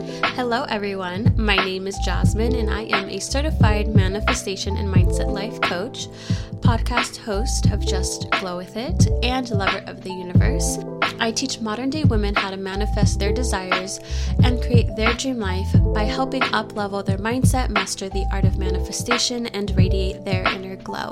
Hello, everyone. My name is Jasmine, and I am a certified manifestation and mindset life coach, podcast host of Just Glow With It, and lover of the universe. I teach modern day women how to manifest their desires and create their dream life by helping up level their mindset, master the art of manifestation, and radiate their inner glow.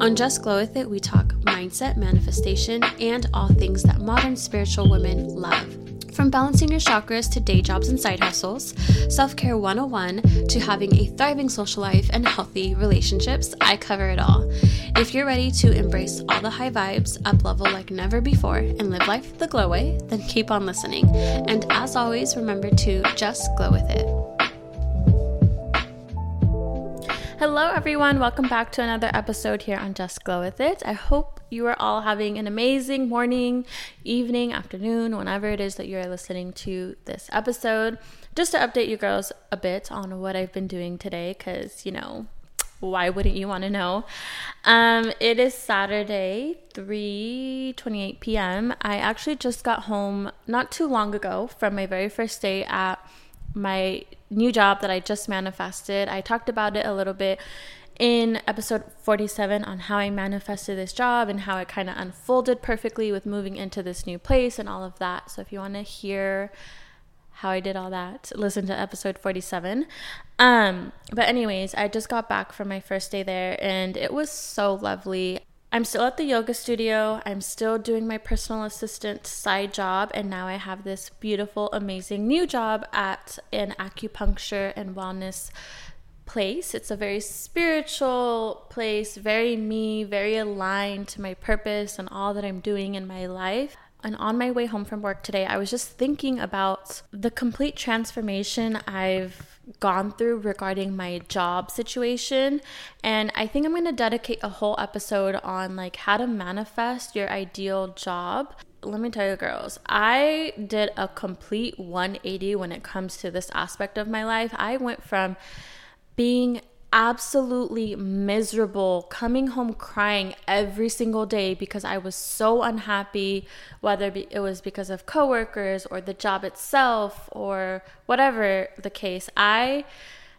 On Just Glow With It, we talk mindset, manifestation, and all things that modern spiritual women love. From balancing your chakras to day jobs and side hustles, self care 101 to having a thriving social life and healthy relationships, I cover it all. If you're ready to embrace all the high vibes, up level like never before, and live life the glow way, then keep on listening. And as always, remember to just glow with it. Hello, everyone. Welcome back to another episode here on Just Glow With It. I hope you are all having an amazing morning, evening, afternoon, whenever it is that you are listening to this episode. Just to update you girls a bit on what I've been doing today, because, you know, why wouldn't you want to know? Um, it is Saturday, 3:28 p.m. I actually just got home not too long ago from my very first day at my new job that I just manifested. I talked about it a little bit in episode 47 on how I manifested this job and how it kind of unfolded perfectly with moving into this new place and all of that. So if you want to hear how I did all that, listen to episode 47. Um, but anyways, I just got back from my first day there and it was so lovely. I'm still at the yoga studio. I'm still doing my personal assistant side job. And now I have this beautiful, amazing new job at an acupuncture and wellness place. It's a very spiritual place, very me, very aligned to my purpose and all that I'm doing in my life. And on my way home from work today, I was just thinking about the complete transformation I've gone through regarding my job situation. And I think I'm going to dedicate a whole episode on like how to manifest your ideal job let me tell you, girls, I did a complete 180 when it comes to this aspect of my life. I went from being absolutely miserable, coming home crying every single day because I was so unhappy, whether it was because of coworkers or the job itself or whatever the case. I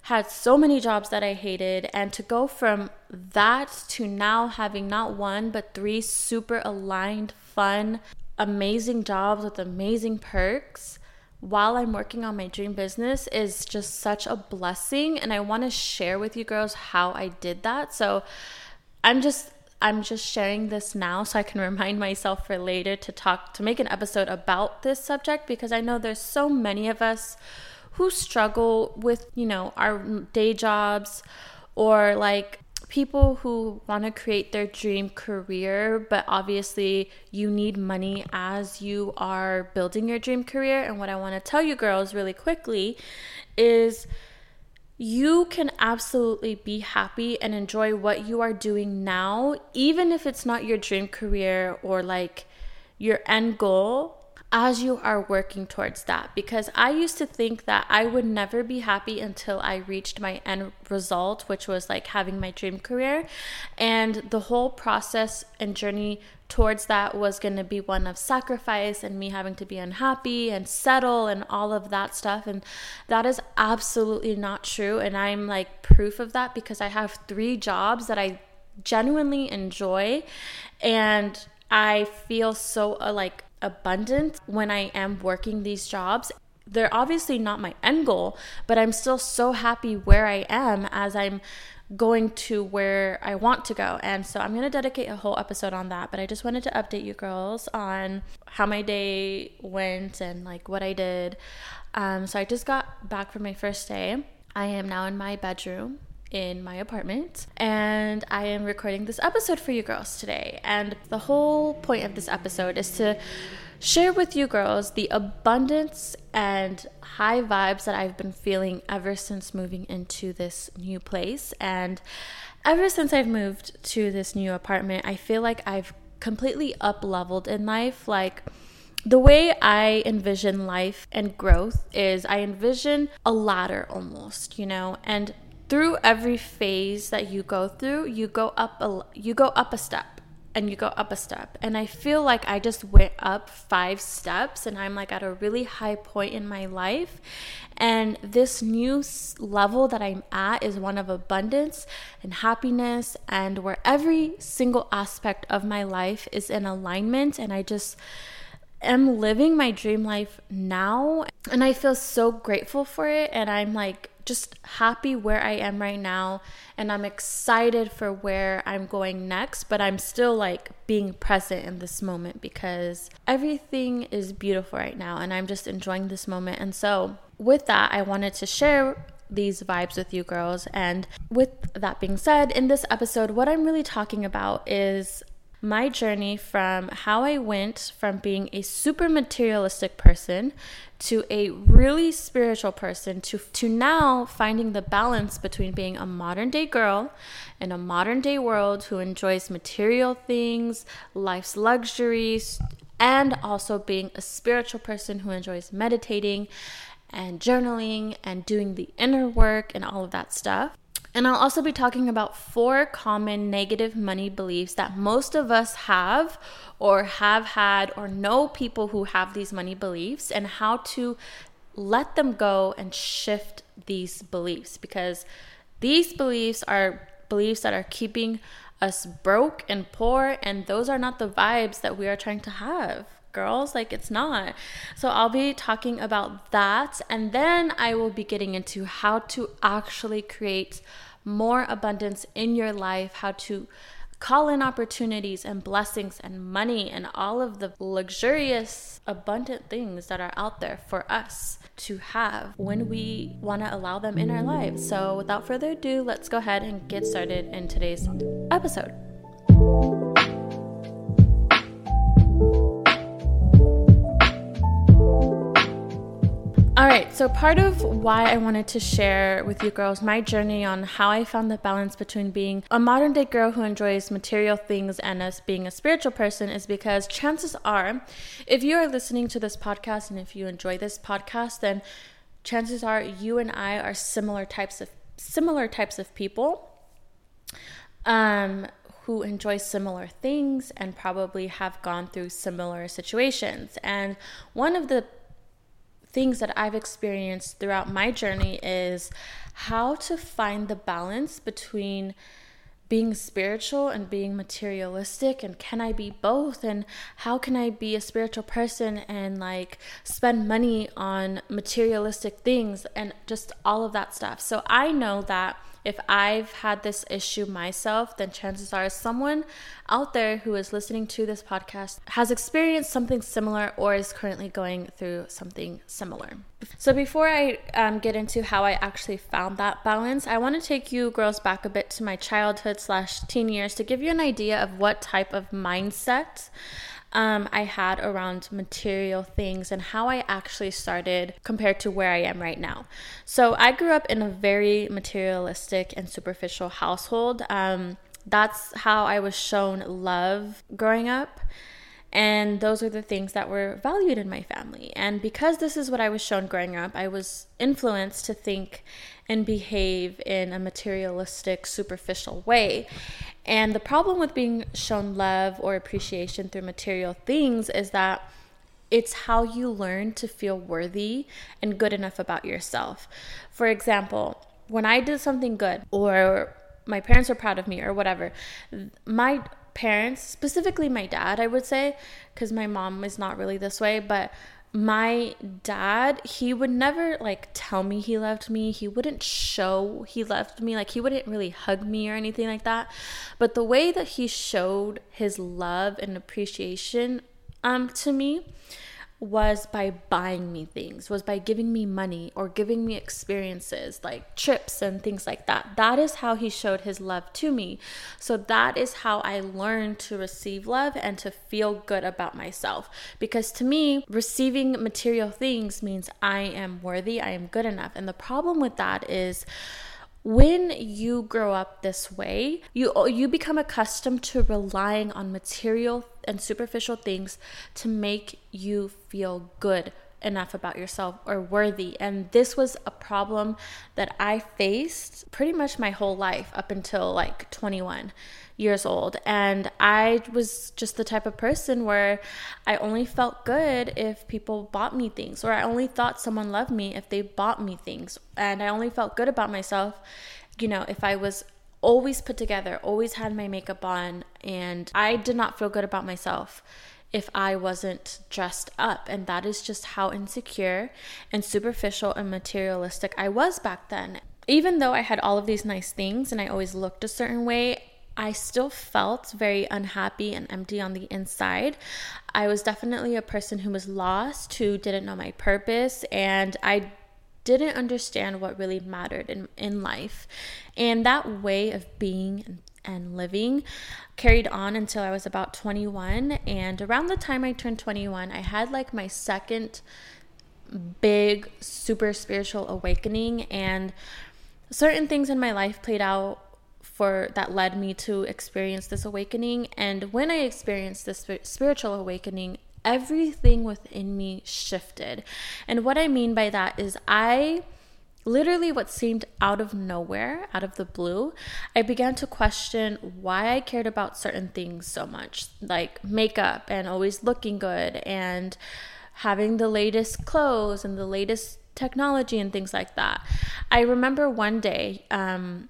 had so many jobs that I hated, and to go from that to now having not one but three super aligned, fun, amazing jobs with amazing perks while I'm working on my dream business is just such a blessing and I want to share with you girls how I did that. So I'm just I'm just sharing this now so I can remind myself for later to talk to make an episode about this subject because I know there's so many of us who struggle with, you know, our day jobs or like people who want to create their dream career, but obviously you need money as you are building your dream career. And what I want to tell you girls really quickly is you can absolutely be happy and enjoy what you are doing now, even if it's not your dream career or like your end goal as you are working towards that. Because I used to think that I would never be happy until I reached my end result, which was like having my dream career. And the whole process and journey towards that was going to be one of sacrifice and me having to be unhappy and settle and all of that stuff. And that is absolutely not true. And I'm like proof of that because I have three jobs that I genuinely enjoy and I feel so uh, like abundant when I am working these jobs. They're obviously not my end goal, but I'm still so happy where I am as I'm going to where I want to go. And so I'm going to dedicate a whole episode on that. But I just wanted to update you girls on how my day went and like what I did. Um, so I just got back from my first day. I am now in my bedroom in my apartment and I am recording this episode for you girls today. And the whole point of this episode is to share with you girls the abundance and high vibes that I've been feeling ever since moving into this new place. And ever since I've moved to this new apartment, I feel like I've completely up leveled in life. Like, the way I envision life and growth is I envision a ladder almost, you know, and through every phase that you go through, you go up a you go up a step and you go up a step. And I feel like I just went up 5 steps and I'm like at a really high point in my life. And this new level that I'm at is one of abundance and happiness and where every single aspect of my life is in alignment and I just am living my dream life now and I feel so grateful for it and I'm like just happy where I am right now and I'm excited for where I'm going next, but I'm still like being present in this moment because everything is beautiful right now and I'm just enjoying this moment. And so, with that, I wanted to share these vibes with you girls. And with that being said, in this episode, what I'm really talking about is my journey from how I went from being a super materialistic person to a really spiritual person to to now finding the balance between being a modern day girl in a modern day world who enjoys material things, life's luxuries, and also being a spiritual person who enjoys meditating and journaling and doing the inner work and all of that stuff. And I'll also be talking about four common negative money beliefs that most of us have or have had or know people who have these money beliefs and how to let them go and shift these beliefs because these beliefs are beliefs that are keeping us broke and poor and those are not the vibes that we are trying to have girls like it's not so i'll be talking about that and then i will be getting into how to actually create more abundance in your life, how to call in opportunities and blessings and money and all of the luxurious, abundant things that are out there for us to have when we want to allow them in our lives. So, without further ado, let's go ahead and get started in today's episode. All right, so part of why I wanted to share with you girls my journey on how I found the balance between being a modern day girl who enjoys material things and us being a spiritual person is because chances are, if you are listening to this podcast and if you enjoy this podcast, then chances are you and I are similar types of similar types of people. Um, who enjoy similar things and probably have gone through similar situations. And one of the things that I've experienced throughout my journey is how to find the balance between being spiritual and being materialistic and can I be both and how can I be a spiritual person and like spend money on materialistic things and just all of that stuff. So I know that if I've had this issue myself, then chances are someone out there who is listening to this podcast has experienced something similar or is currently going through something similar. So, before I um, get into how I actually found that balance, I want to take you girls back a bit to my childhood slash teen years to give you an idea of what type of mindset um, I had around material things and how I actually started compared to where I am right now. So I grew up in a very materialistic and superficial household. Um, that's how I was shown love growing up. And those are the things that were valued in my family. And because this is what I was shown growing up, I was influenced to think and behave in a materialistic, superficial way. And the problem with being shown love or appreciation through material things is that it's how you learn to feel worthy and good enough about yourself. For example, when I did something good or my parents were proud of me or whatever. My parents, specifically my dad, I would say, because my mom is not really this way, but my dad, he would never like tell me he loved me. He wouldn't show he loved me. Like he wouldn't really hug me or anything like that. But the way that he showed his love and appreciation um to me was by buying me things, was by giving me money or giving me experiences like trips and things like that. That is how he showed his love to me. So that is how I learned to receive love and to feel good about myself. Because to me, receiving material things means I am worthy, I am good enough. And the problem with that is, when you grow up this way, you you become accustomed to relying on material and superficial things to make you feel good enough about yourself or worthy. And this was a problem that I faced pretty much my whole life up until like 21 years old. And I was just the type of person where I only felt good if people bought me things, or I only thought someone loved me if they bought me things. And I only felt good about myself, you know, if I was always put together, always had my makeup on, and I did not feel good about myself if I wasn't dressed up. And that is just how insecure and superficial and materialistic I was back then. Even though I had all of these nice things and I always looked a certain way, I still felt very unhappy and empty on the inside. I was definitely a person who was lost, who didn't know my purpose, and I didn't understand what really mattered in, in life. And that way of being and living carried on until I was about 21. And around the time I turned 21, I had like my second big, super spiritual awakening, and certain things in my life played out for that led me to experience this awakening. And when I experienced this spiritual awakening, everything within me shifted. And what I mean by that is I literally what seemed out of nowhere, out of the blue, I began to question why I cared about certain things so much, like makeup and always looking good and having the latest clothes and the latest technology and things like that. I remember one day, um,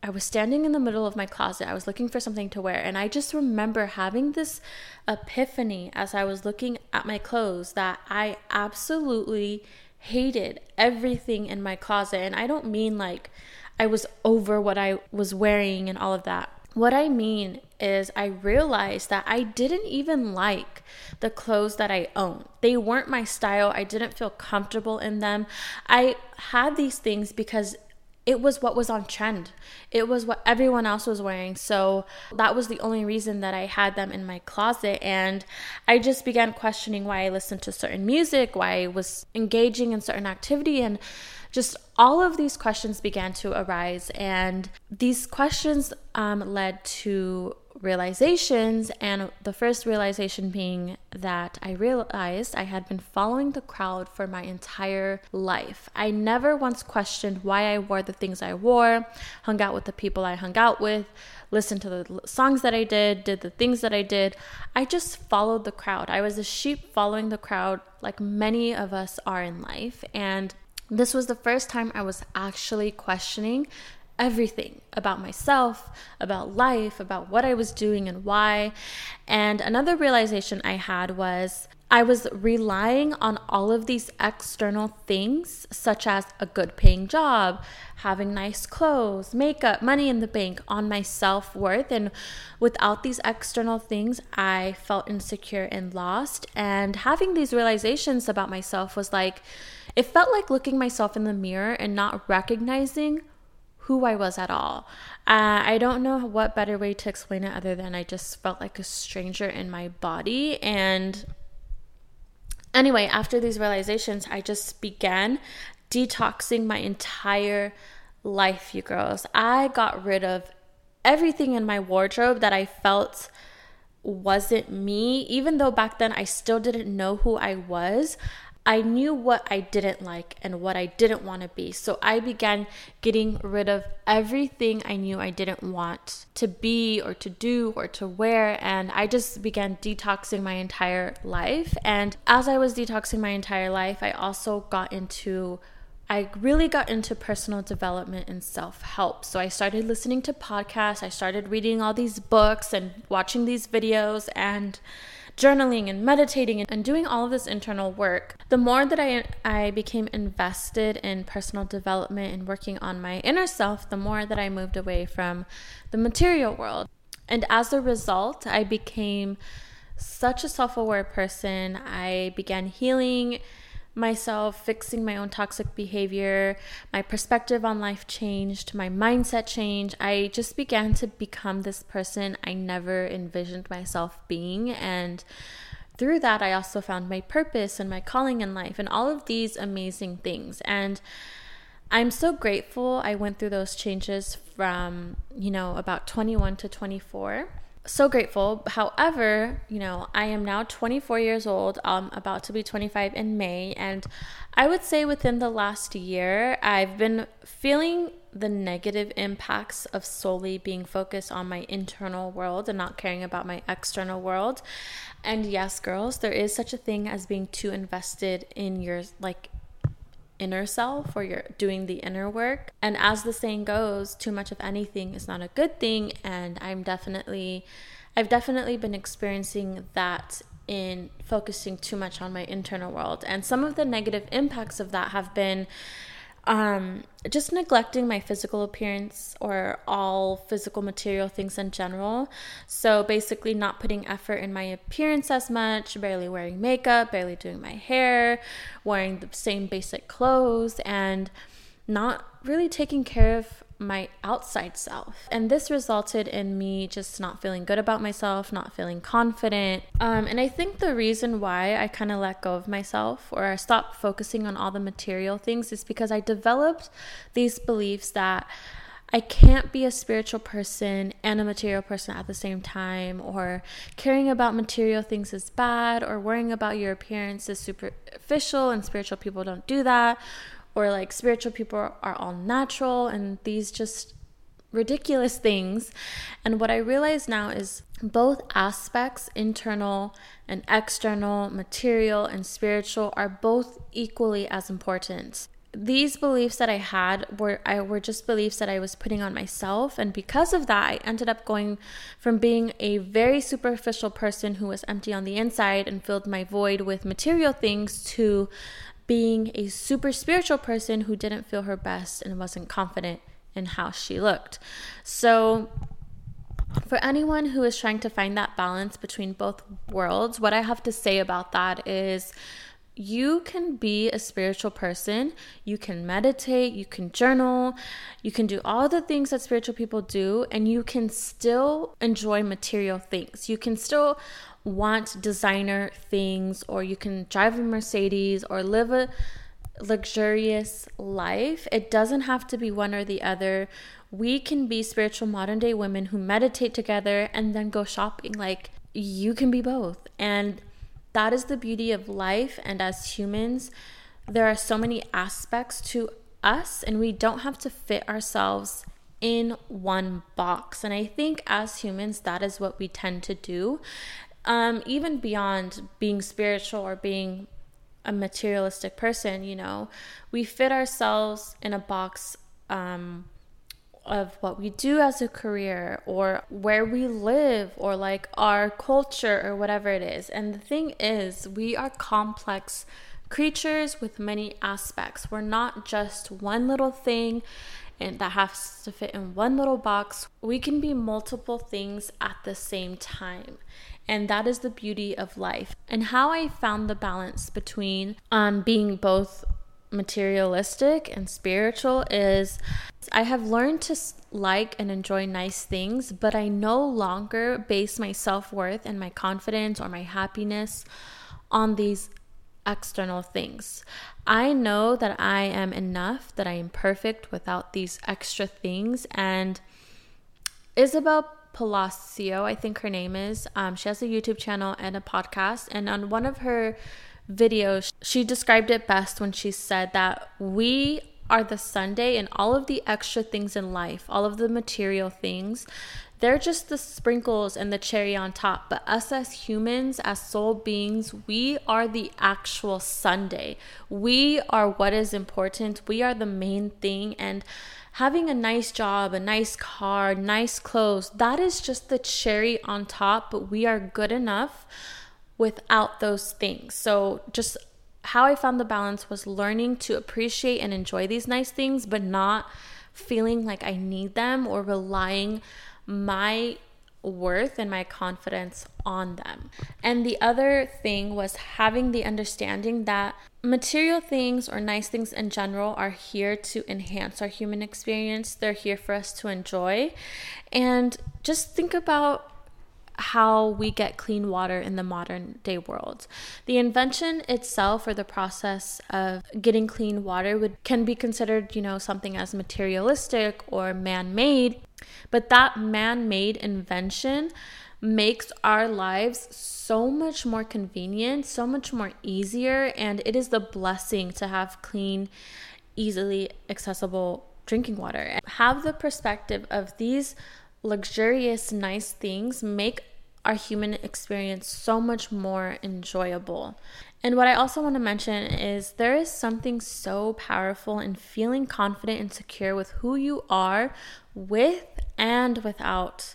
I was standing in the middle of my closet. I was looking for something to wear. And I just remember having this epiphany as I was looking at my clothes that I absolutely hated everything in my closet. And I don't mean like I was over what I was wearing and all of that. What I mean is, I realized that I didn't even like the clothes that I own. They weren't my style. I didn't feel comfortable in them. I had these things because it was what was on trend. It was what everyone else was wearing. So that was the only reason that I had them in my closet. And I just began questioning why I listened to certain music, why I was engaging in certain activity. And just all of these questions began to arise. And these questions um, led to realizations, and the first realization being that I realized I had been following the crowd for my entire life. I never once questioned why I wore the things I wore, hung out with the people I hung out with, listened to the songs that I did, did the things that I did. I just followed the crowd. I was a sheep following the crowd, like many of us are in life. And this was the first time I was actually questioning everything about myself, about life, about what I was doing and why. And another realization I had was I was relying on all of these external things, such as a good paying job, having nice clothes, makeup, money in the bank, on my self worth. And without these external things, I felt insecure and lost. And having these realizations about myself was like, it felt like looking myself in the mirror and not recognizing who I was at all. Uh, I don't know what better way to explain it other than I just felt like a stranger in my body. And anyway, after these realizations, I just began detoxing my entire life, you girls. I got rid of everything in my wardrobe that I felt wasn't me, even though back then I still didn't know who I was. I knew what I didn't like and what I didn't want to be. So I began getting rid of everything I knew I didn't want to be or to do or to wear. And I just began detoxing my entire life. And as I was detoxing my entire life, I also got into I really got into personal development and self help. So I started listening to podcasts, I started reading all these books and watching these videos and journaling and meditating and doing all of this internal work. The more that I I became invested in personal development and working on my inner self, the more that I moved away from the material world. And as a result, I became such a self-aware person. I began healing myself, fixing my own toxic behavior, my perspective on life changed, my mindset changed. I just began to become this person I never envisioned myself being. And through that, I also found my purpose and my calling in life and all of these amazing things. And I'm so grateful I went through those changes from, you know, about 21 to 24 so grateful. However, you know, I am now 24 years old. I'm about to be 25 in May. And I would say within the last year, I've been feeling the negative impacts of solely being focused on my internal world and not caring about my external world. And yes, girls, there is such a thing as being too invested in your like inner self or you're doing the inner work. And as the saying goes, too much of anything is not a good thing. And I'm definitely, I've definitely been experiencing that in focusing too much on my internal world. And some of the negative impacts of that have been um, just neglecting my physical appearance or all physical material things in general. So basically, not putting effort in my appearance as much, barely wearing makeup, barely doing my hair, wearing the same basic clothes, and not really taking care of my outside self. And this resulted in me just not feeling good about myself, not feeling confident. Um, and I think the reason why I kind of let go of myself or I stopped focusing on all the material things is because I developed these beliefs that. I can't be a spiritual person and a material person at the same time, or caring about material things is bad, or worrying about your appearance is superficial and spiritual people don't do that, or like spiritual people are all natural and these just ridiculous things. And what I realize now is both aspects, internal and external, material and spiritual, are both equally as important. These beliefs that I had were I were just beliefs that I was putting on myself and because of that I ended up going from being a very superficial person who was empty on the inside and filled my void with material things to being a super spiritual person who didn't feel her best and wasn't confident in how she looked. So, for anyone who is trying to find that balance between both worlds, what I have to say about that is you can be a spiritual person. You can meditate, you can journal, you can do all the things that spiritual people do, and you can still enjoy material things. You can still want designer things, or you can drive a Mercedes or live a luxurious life. It doesn't have to be one or the other. We can be spiritual modern day women who meditate together and then go shopping. Like, you can be both. And that is the beauty of life. And as humans, there are so many aspects to us, and we don't have to fit ourselves in one box. And I think as humans, that is what we tend to do um, even beyond being spiritual or being a materialistic person, you know, we fit ourselves in a box um, of what we do as a career or where we live or like our culture or whatever it is. And the thing is, we are complex creatures with many aspects. We're not just one little thing and that has to fit in one little box. We can be multiple things at the same time. And that is the beauty of life. And how I found the balance between um, being both materialistic and spiritual is I have learned to like and enjoy nice things, but I no longer base my self worth and my confidence or my happiness on these external things. I know that I am enough, that I am perfect without these extra things. And Isabel Palacio, I think her name is. Um, she has a YouTube channel and a podcast. And on one of her videos, she described it best when she said that we are the sundae and all of the extra things in life, all of the material things, they're just the sprinkles and the cherry on top. But us as humans, as soul beings, we are the actual sundae. We are what is important. We are the main thing. And having a nice job, a nice car, nice clothes, that is just the cherry on top. But we are good enough without those things. So just how I found the balance was learning to appreciate and enjoy these nice things, but not feeling like I need them or relying my worth and my confidence on them. And the other thing was having the understanding that material things or nice things in general are here to enhance our human experience. They're here for us to enjoy. And just think about how we get clean water in the modern day world. The invention itself or the process of getting clean water would can be considered, you know, something as materialistic or man-made, but that man-made invention makes our lives so much more convenient, so much more easier, and it is the blessing to have clean, easily accessible drinking water. Have the perspective of these luxurious, nice things make our human experience so much more enjoyable. And what I also want to mention is there is something so powerful in feeling confident and secure with who you are with and without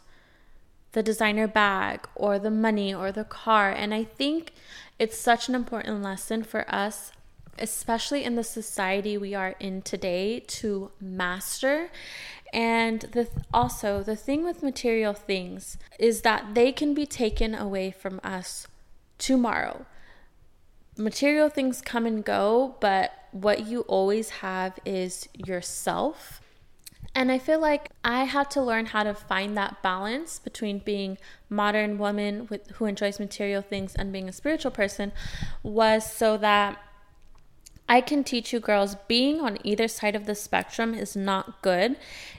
the designer bag or the money or the car. And I think it's such an important lesson for us especially in the society we are in today, to master. And the also the thing with material things is that they can be taken away from us tomorrow. Material things come and go, but what you always have is yourself. And I feel like I had to learn how to find that balance between being modern woman with who enjoys material things and being a spiritual person was so that I can teach you girls being on either side of the spectrum is not good.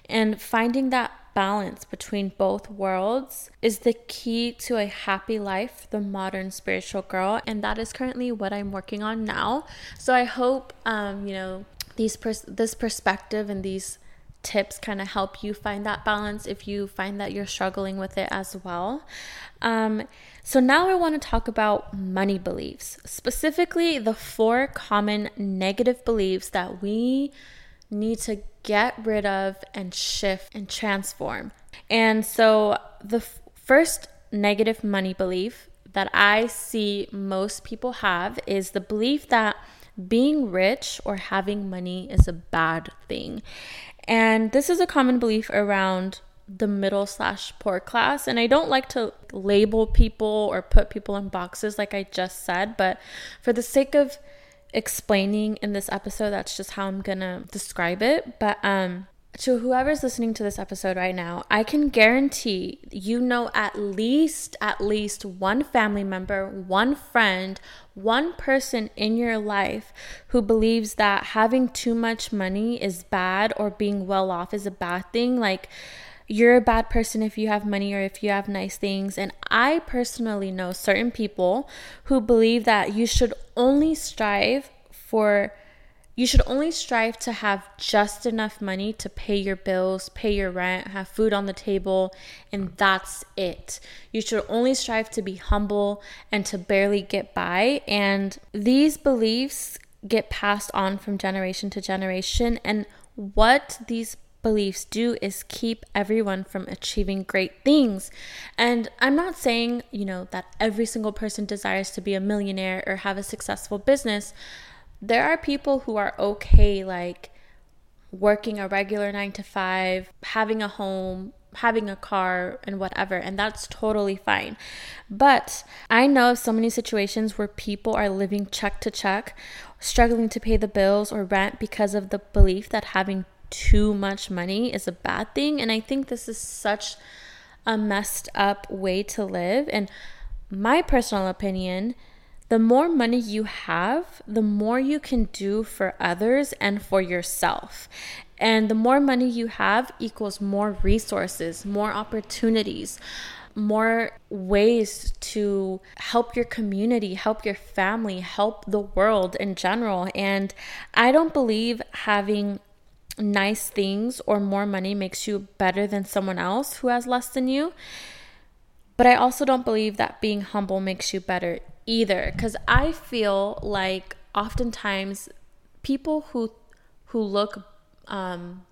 And finding that balance between both worlds is the key to a happy life the modern spiritual girl. And that is currently what I'm working on now. So I hope, um, you know, these pers- this perspective and these tips kind of help you find that balance if you find that you're struggling with it as well. Um, so, now I want to talk about money beliefs, specifically the four common negative beliefs that we need to get rid of and shift and transform. And so, the f- first negative money belief that I see most people have is the belief that being rich or having money is a bad thing. And this is a common belief around the middle slash poor class. And I don't like to label people or put people in boxes like I just said, but for the sake of explaining in this episode, that's just how I'm gonna describe it. But um to whoever's listening to this episode right now, I can guarantee you know at least at least one family member, one friend, one person in your life who believes that having too much money is bad or being well off is a bad thing. Like you're a bad person if you have money or if you have nice things. And I personally know certain people who believe that you should only strive for you should only strive to have just enough money to pay your bills, pay your rent, have food on the table, and that's it. You should only strive to be humble and to barely get by. And these beliefs get passed on from generation to generation. And what these beliefs do is keep everyone from achieving great things. And I'm not saying, you know, that every single person desires to be a millionaire or have a successful business. There are people who are okay, like working a regular nine to five, having a home, having a car and whatever, and that's totally fine. But I know of so many situations where people are living check to check, struggling to pay the bills or rent because of the belief that having too much money is a bad thing. And I think this is such a messed up way to live. And my personal opinion, the more money you have, the more you can do for others and for yourself. And the more money you have equals more resources, more opportunities, more ways to help your community, help your family, help the world in general. And I don't believe having nice things or more money makes you better than someone else who has less than you. But I also don't believe that being humble makes you better either cuz I feel like oftentimes people who who look um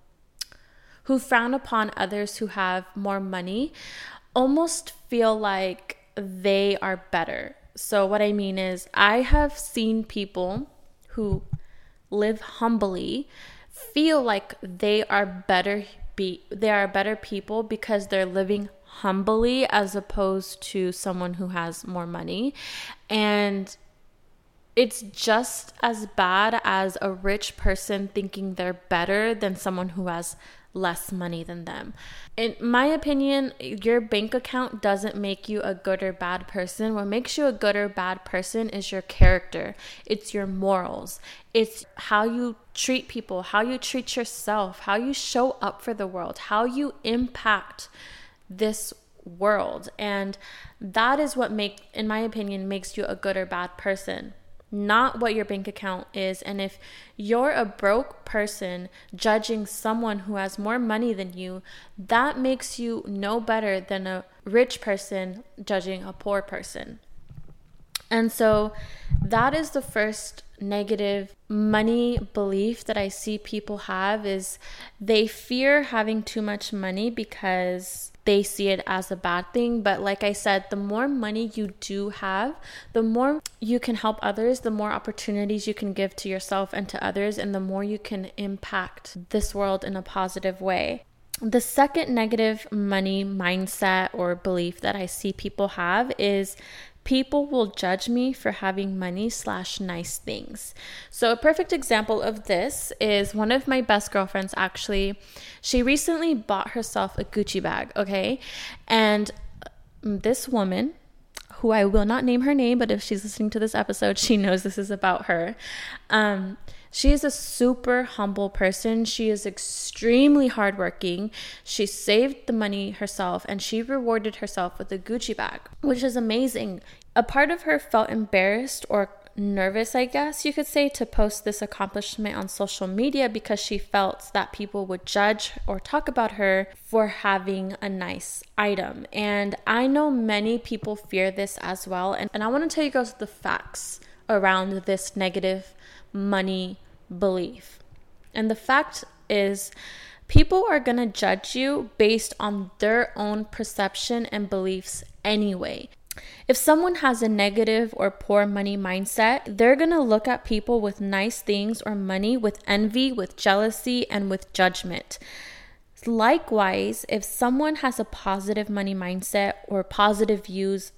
who frown upon others who have more money almost feel like they are better. So, what I mean is, I have seen people who live humbly feel like they are better be they are better people because they're living humbly as opposed to someone who has more money and it's just as bad as a rich person thinking they're better than someone who has less money than them. In my opinion, your bank account doesn't make you a good or bad person. What makes you a good or bad person is your character, it's your morals, it's how you treat people, how you treat yourself, how you show up for the world, how you impact this world. And that is what make in my opinion makes you a good or bad person not what your bank account is. And if you're a broke person judging someone who has more money than you, that makes you no better than a rich person judging a poor person. And so that is the first negative money belief that I see people have is they fear having too much money because they see it as a bad thing. But like I said, the more money you do have, the more you can help others, the more opportunities you can give to yourself and to others, and the more you can impact this world in a positive way. The second negative money mindset or belief that I see people have is people will judge me for having money slash nice things. So, a perfect example of this is one of my best girlfriends actually. She recently bought herself a Gucci bag, okay? And this woman, who I will not name her name, but if she's listening to this episode, she knows this is about her. Um, she is a super humble person. She is extremely hardworking. She saved the money herself and she rewarded herself with a Gucci bag, which is amazing. A part of her felt embarrassed or nervous, I guess you could say, to post this accomplishment on social media because she felt that people would judge or talk about her for having a nice item. And I know many people fear this as well. And, and I want to tell you guys the facts around this negative money belief. And the fact is, people are going to judge you based on their own perception and beliefs anyway. If someone has a negative or poor money mindset, they're going to look at people with nice things or money with envy, with jealousy, and with judgment. Likewise, if someone has a positive money mindset or positive views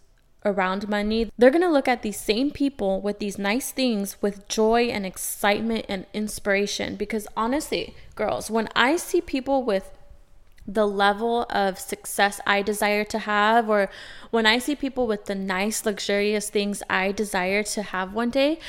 around money, they're going to look at these same people with these nice things with joy and excitement and inspiration. Because honestly, girls, when I see people with the level of success I desire to have, or when I see people with the nice, luxurious things I desire to have one day,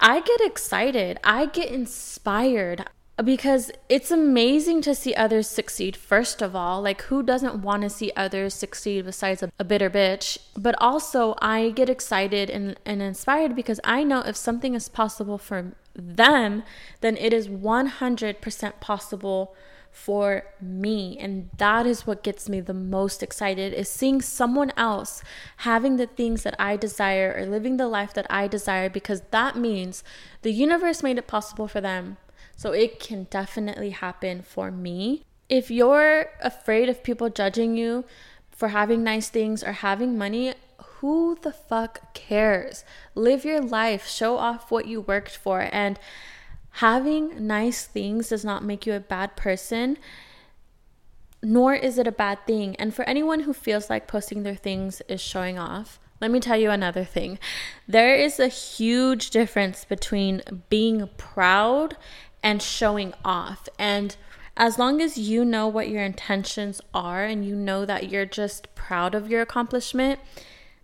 I get excited. I get inspired because it's amazing to see others succeed first of all. Like who doesn't want to see others succeed besides a, a, bitter bitch? But also i get excited and, and inspired because i know if something is possible for them then it is 100% possible for me. And that is what gets me the most excited is seeing someone else having the things that I desire or living the life that I desire because that means the universe made it possible for them so it can definitely happen for me if you're afraid of people judging you for having nice things or having money who the fuck cares live your life show off what you worked for and having nice things does not make you a bad person, nor is it a bad thing. And for anyone who feels like posting their things is showing off, let me tell you another thing. There is a huge difference between being proud and showing off. And as long as you know what your intentions are and you know that you're just proud of your accomplishment,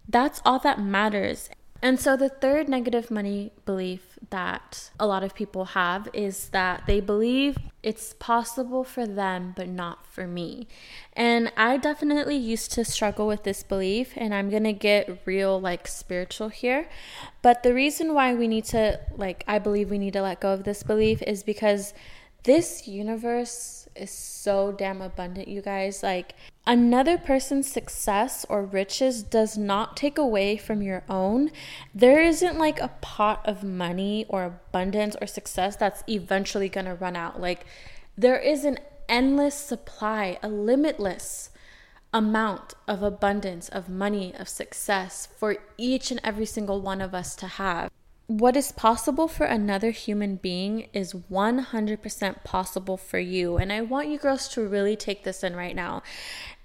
that's all that matters. And so, the third negative money belief that a lot of people have is that they believe it's possible for them, but not for me. And I definitely used to struggle with this belief, and I'm gonna get real, like, spiritual here. But the reason why we need to, like, I believe we need to let go of this belief is because This universe is so damn abundant, you guys. Like, another person's success or riches does not take away from your own. There isn't like a pot of money or abundance or success that's eventually gonna run out. Like, there is an endless supply, a limitless amount of abundance, of money, of success for each and every single one of us to have. What is possible for another human being is 100% possible for you. And I want you girls to really take this in right now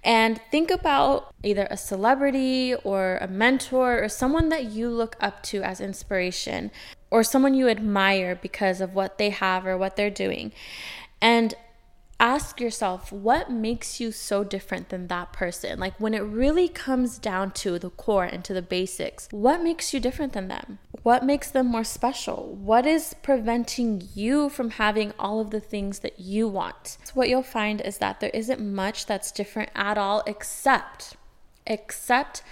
and think about either a celebrity or a mentor or someone that you look up to as inspiration or someone you admire because of what they have or what they're doing. And ask yourself what makes you so different than that person. Like when it really comes down to the core and to the basics, what makes you different than them? What makes them more special? What is preventing you from having all of the things that you want? So what you'll find is that there isn't much that's different at all except except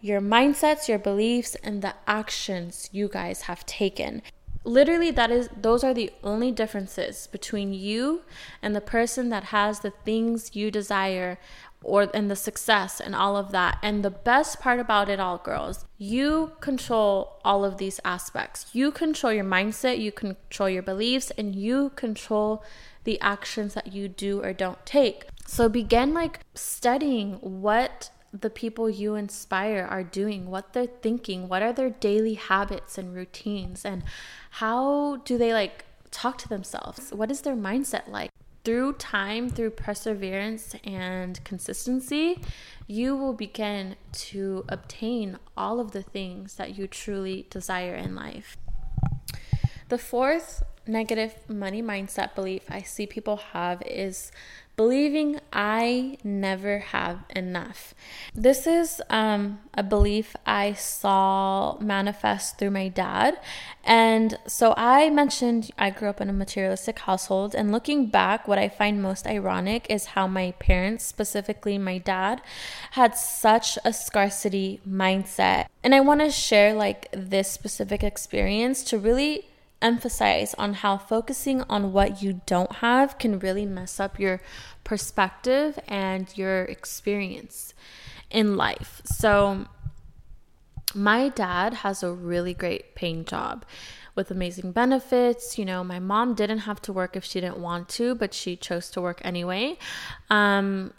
your mindsets, your beliefs, and the actions you guys have taken literally that is those are the only differences between you and the person that has the things you desire or and the success and all of that. And the best part about it all, girls, you control all of these aspects. You control your mindset, you control your beliefs, and you control the actions that you do or don't take. So begin like studying what the people you inspire are doing, what they're thinking, what are their daily habits and routines, and how do they like talk to themselves? What is their mindset like? Through time, through perseverance and consistency, you will begin to obtain all of the things that you truly desire in life. The fourth negative money mindset belief I see people have is believing I never have enough. This is um, a belief I saw manifest through my dad. And so I mentioned I grew up in a materialistic household. And looking back, what I find most ironic is how my parents, specifically my dad, had such a scarcity mindset. And I want to share like this specific experience to really emphasize on how focusing on what you don't have can really mess up your perspective and your experience in life. So, my dad has a really great paying job with amazing benefits. You know, my mom didn't have to work if she didn't want to, but she chose to work anyway. Um,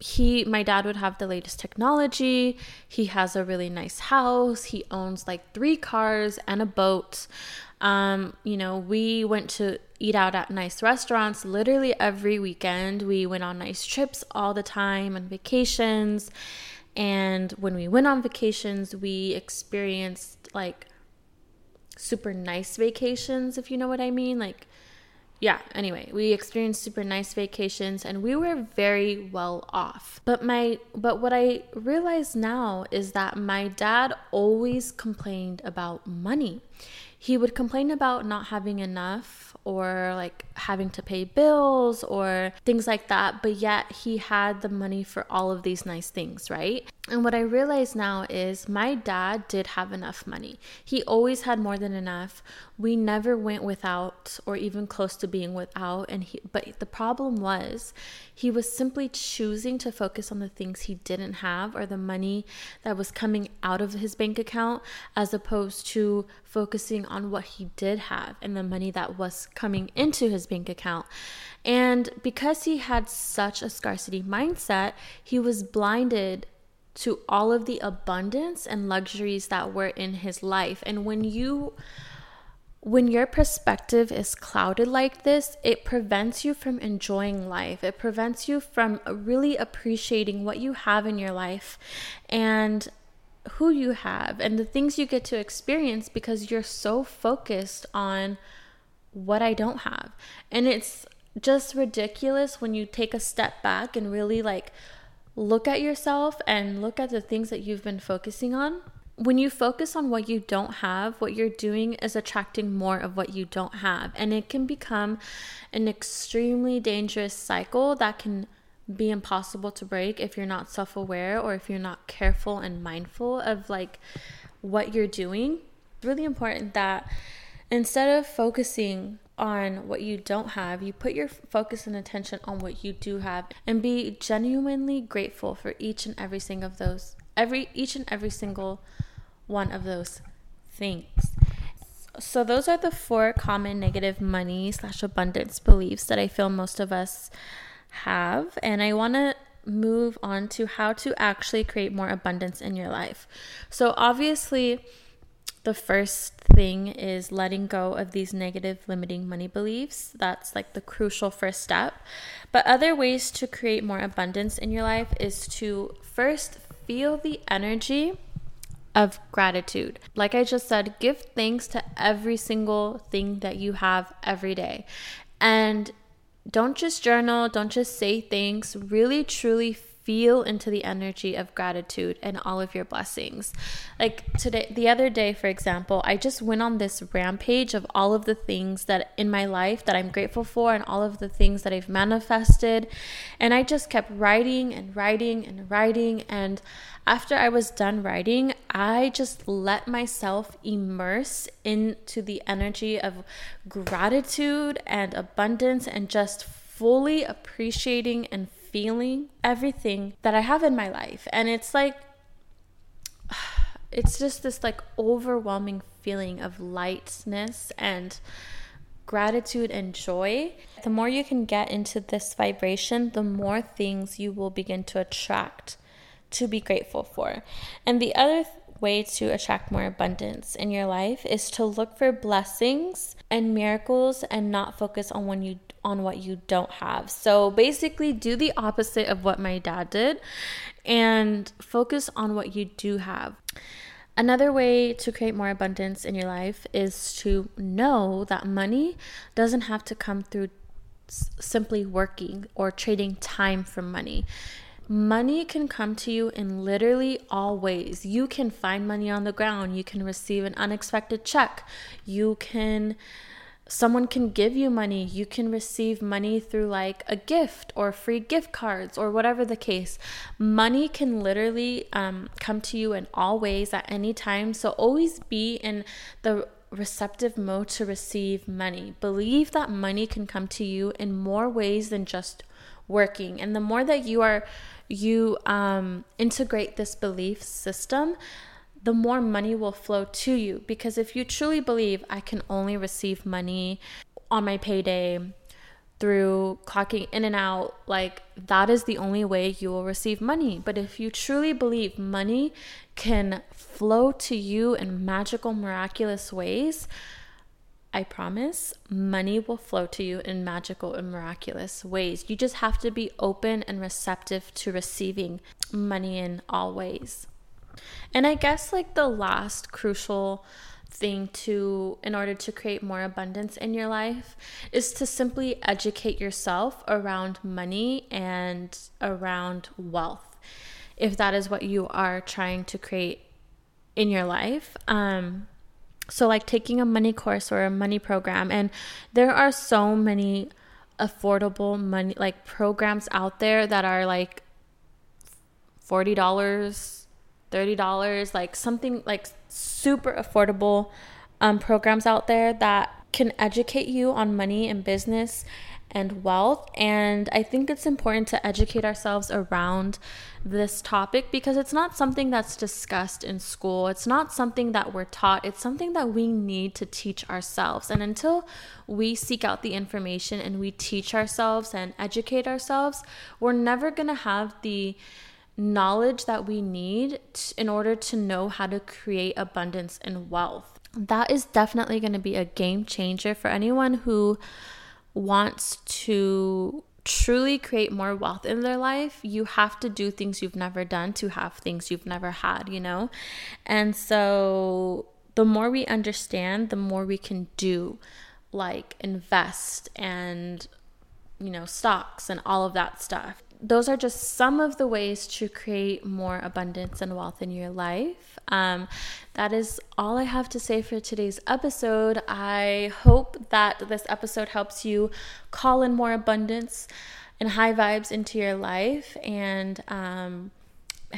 he my dad would have the latest technology he has a really nice house he owns like three cars and a boat um, you know, we went to eat out at nice restaurants literally every weekend. We went on nice trips all the time and vacations. And when we went on vacations, we experienced like super nice vacations, if you know what I mean. Like, yeah, anyway, we experienced super nice vacations and we were very well off. But my but what I realize now is that my dad always complained about money he would complain about not having enough or like having to pay bills or things like that, but yet he had the money for all of these nice things, right? And what I realize now is my dad did have enough money. He always had more than enough. We never went without or even close to being without and he but the problem was he was simply choosing to focus on the things he didn't have or the money that was coming out of his bank account as opposed to focusing on what he did have and the money that was coming into his bank account. And because he had such a scarcity mindset, he was blinded to all of the abundance and luxuries that were in his life. And when you when your perspective is clouded like this, it prevents you from enjoying life. It prevents you from really appreciating what you have in your life and who you have and the things you get to experience because you're so focused on what I don't have. And it's just ridiculous when you take a step back and really like look at yourself and look at the things that you've been focusing on. When you focus on what you don't have, what you're doing is attracting more of what you don't have. And it can become an extremely dangerous cycle that can be impossible to break if you're not self aware or if you're not careful and mindful of like what you're doing. It's really important that instead of focusing on what you don't have, you put your focus and attention on what you do have and be genuinely grateful for each and every single of those every each and every single one of those things. So those are the four common negative money slash abundance beliefs that I feel most of us have. And I want to move on to how to actually create more abundance in your life. So obviously the first thing is letting go of these negative limiting money beliefs. That's like the crucial first step. But other ways to create more abundance in your life is to first feel the energy of gratitude. Like I just said, give thanks to every single thing that you have every day. And don't just journal, don't just say thanks, really truly feel into the energy of gratitude and all of your blessings. Like today, the other day, for example, I just went on this rampage of all of the things that in my life that I'm grateful for and all of the things that I've manifested. And I just kept writing and writing and writing. And after I was done writing, I just let myself immerse into the energy of gratitude and abundance and just fully appreciating and feeling everything that I have in my life. And it's like, it's just this like overwhelming feeling of lightness and gratitude and joy. The more you can get into this vibration, the more things you will begin to attract to be grateful for. And the other th- way to attract more abundance in your life is to look for blessings and miracles and not focus on when you on what you don't have. So basically, do the opposite of what my dad did and focus on what you do have. Another way to create more abundance in your life is to know that money doesn't have to come through simply working or trading time for money. Money can come to you in literally all ways. You can find money on the ground, you can receive an unexpected check, you can someone can give you money. You can receive money through like a gift or free gift cards or whatever the case. Money can literally um, come to you in all ways at any time. So always be in the receptive mode to receive money. Believe that money can come to you in more ways than just working. And the more that you are you um, integrate this belief system, the more money will flow to you. Because if you truly believe I can only receive money on my payday through clocking in and out, like that is the only way you will receive money. But if you truly believe money can flow to you in magical, miraculous ways, I promise money will flow to you in magical and miraculous ways. You just have to be open and receptive to receiving money in all ways. And I guess like the last crucial thing to in order to create more abundance in your life is to simply educate yourself around money and around wealth if that is what you are trying to create in your life um so like taking a money course or a money program and there are so many affordable money like programs out there that are like $40 $30, like something like super affordable um, programs out there that can educate you on money and business and wealth. And I think it's important to educate ourselves around this topic because it's not something that's discussed in school. It's not something that we're taught. It's something that we need to teach ourselves. And until we seek out the information and we teach ourselves and educate ourselves, we're never going to have the knowledge that we need t- in order to know how to create abundance and wealth. That is definitely going to be a game changer for anyone who wants to truly create more wealth in their life, you have to do things you've never done to have things you've never had, you know? And so the more we understand, the more we can do, like invest and, you know, stocks and all of that stuff those are just some of the ways to create more abundance and wealth in your life. Um, that is all I have to say for today's episode. I hope that this episode helps you call in more abundance and high vibes into your life and um,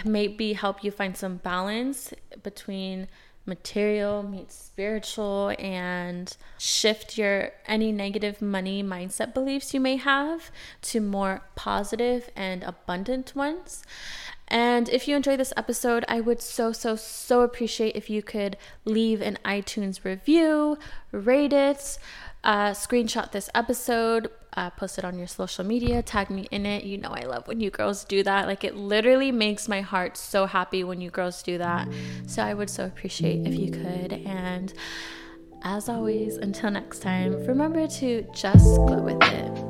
maybe help you find some balance between material meets spiritual and shift your any negative money mindset beliefs you may have to more positive and abundant ones. And if you enjoyed this episode, I would so, so, so appreciate if you could leave an iTunes review, rate it, uh, screenshot this episode, uh, post it on your social media, tag me in it. You know, I love when you girls do that. Like, it literally makes my heart so happy when you girls do that. So, I would so appreciate if you could. And as always, until next time, remember to just go with it.